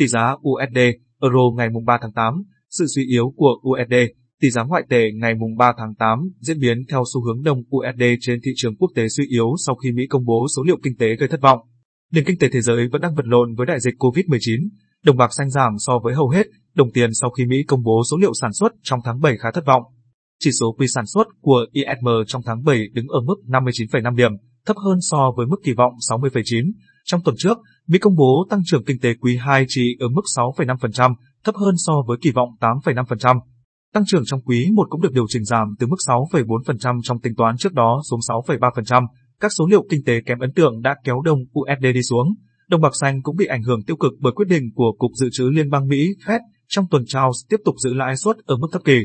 Tỷ giá USD Euro ngày 3 tháng 8, sự suy yếu của USD, tỷ giá ngoại tệ ngày 3 tháng 8 diễn biến theo xu hướng đồng USD trên thị trường quốc tế suy yếu sau khi Mỹ công bố số liệu kinh tế gây thất vọng. Nền kinh tế thế giới vẫn đang vật lộn với đại dịch COVID-19, đồng bạc xanh giảm so với hầu hết đồng tiền sau khi Mỹ công bố số liệu sản xuất trong tháng 7 khá thất vọng. Chỉ số quy sản xuất của ISM trong tháng 7 đứng ở mức 59,5 điểm, thấp hơn so với mức kỳ vọng 60,9. Trong tuần trước, Mỹ công bố tăng trưởng kinh tế quý 2 chỉ ở mức 6,5%, thấp hơn so với kỳ vọng 8,5%. Tăng trưởng trong quý 1 cũng được điều chỉnh giảm từ mức 6,4% trong tính toán trước đó xuống 6,3%. Các số liệu kinh tế kém ấn tượng đã kéo đồng USD đi xuống. Đồng bạc xanh cũng bị ảnh hưởng tiêu cực bởi quyết định của Cục Dự trữ Liên bang Mỹ Fed trong tuần Charles tiếp tục giữ lãi suất ở mức thấp kỷ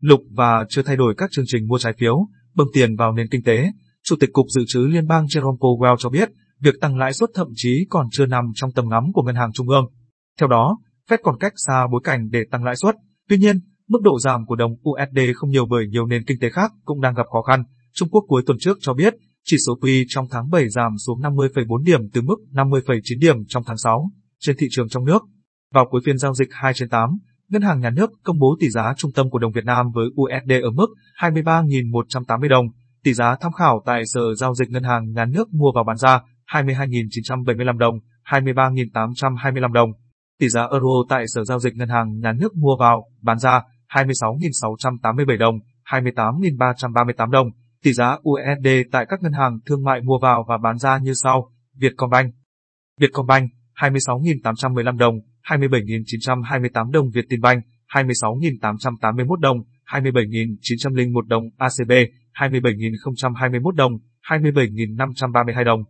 lục và chưa thay đổi các chương trình mua trái phiếu, bơm tiền vào nền kinh tế. Chủ tịch Cục Dự trữ Liên bang Jerome Powell cho biết, việc tăng lãi suất thậm chí còn chưa nằm trong tầm ngắm của ngân hàng trung ương. Theo đó, Fed còn cách xa bối cảnh để tăng lãi suất. Tuy nhiên, mức độ giảm của đồng USD không nhiều bởi nhiều nền kinh tế khác cũng đang gặp khó khăn. Trung Quốc cuối tuần trước cho biết, chỉ số pi trong tháng 7 giảm xuống 50,4 điểm từ mức 50,9 điểm trong tháng 6 trên thị trường trong nước. Vào cuối phiên giao dịch 2 trên 8, Ngân hàng Nhà nước công bố tỷ giá trung tâm của đồng Việt Nam với USD ở mức 23.180 đồng, tỷ giá tham khảo tại Sở Giao dịch Ngân hàng Nhà nước mua vào bán ra 22.975 đồng, 23.825 đồng. Tỷ giá euro tại Sở Giao dịch Ngân hàng Nhà nước mua vào, bán ra 26.687 đồng, 28.338 đồng. Tỷ giá USD tại các ngân hàng thương mại mua vào và bán ra như sau. Vietcombank Vietcombank 26.815 đồng, 27.928 đồng Vietinbank, 26.881 đồng, 27.901 đồng ACB, 27.021 đồng, 27.532 đồng.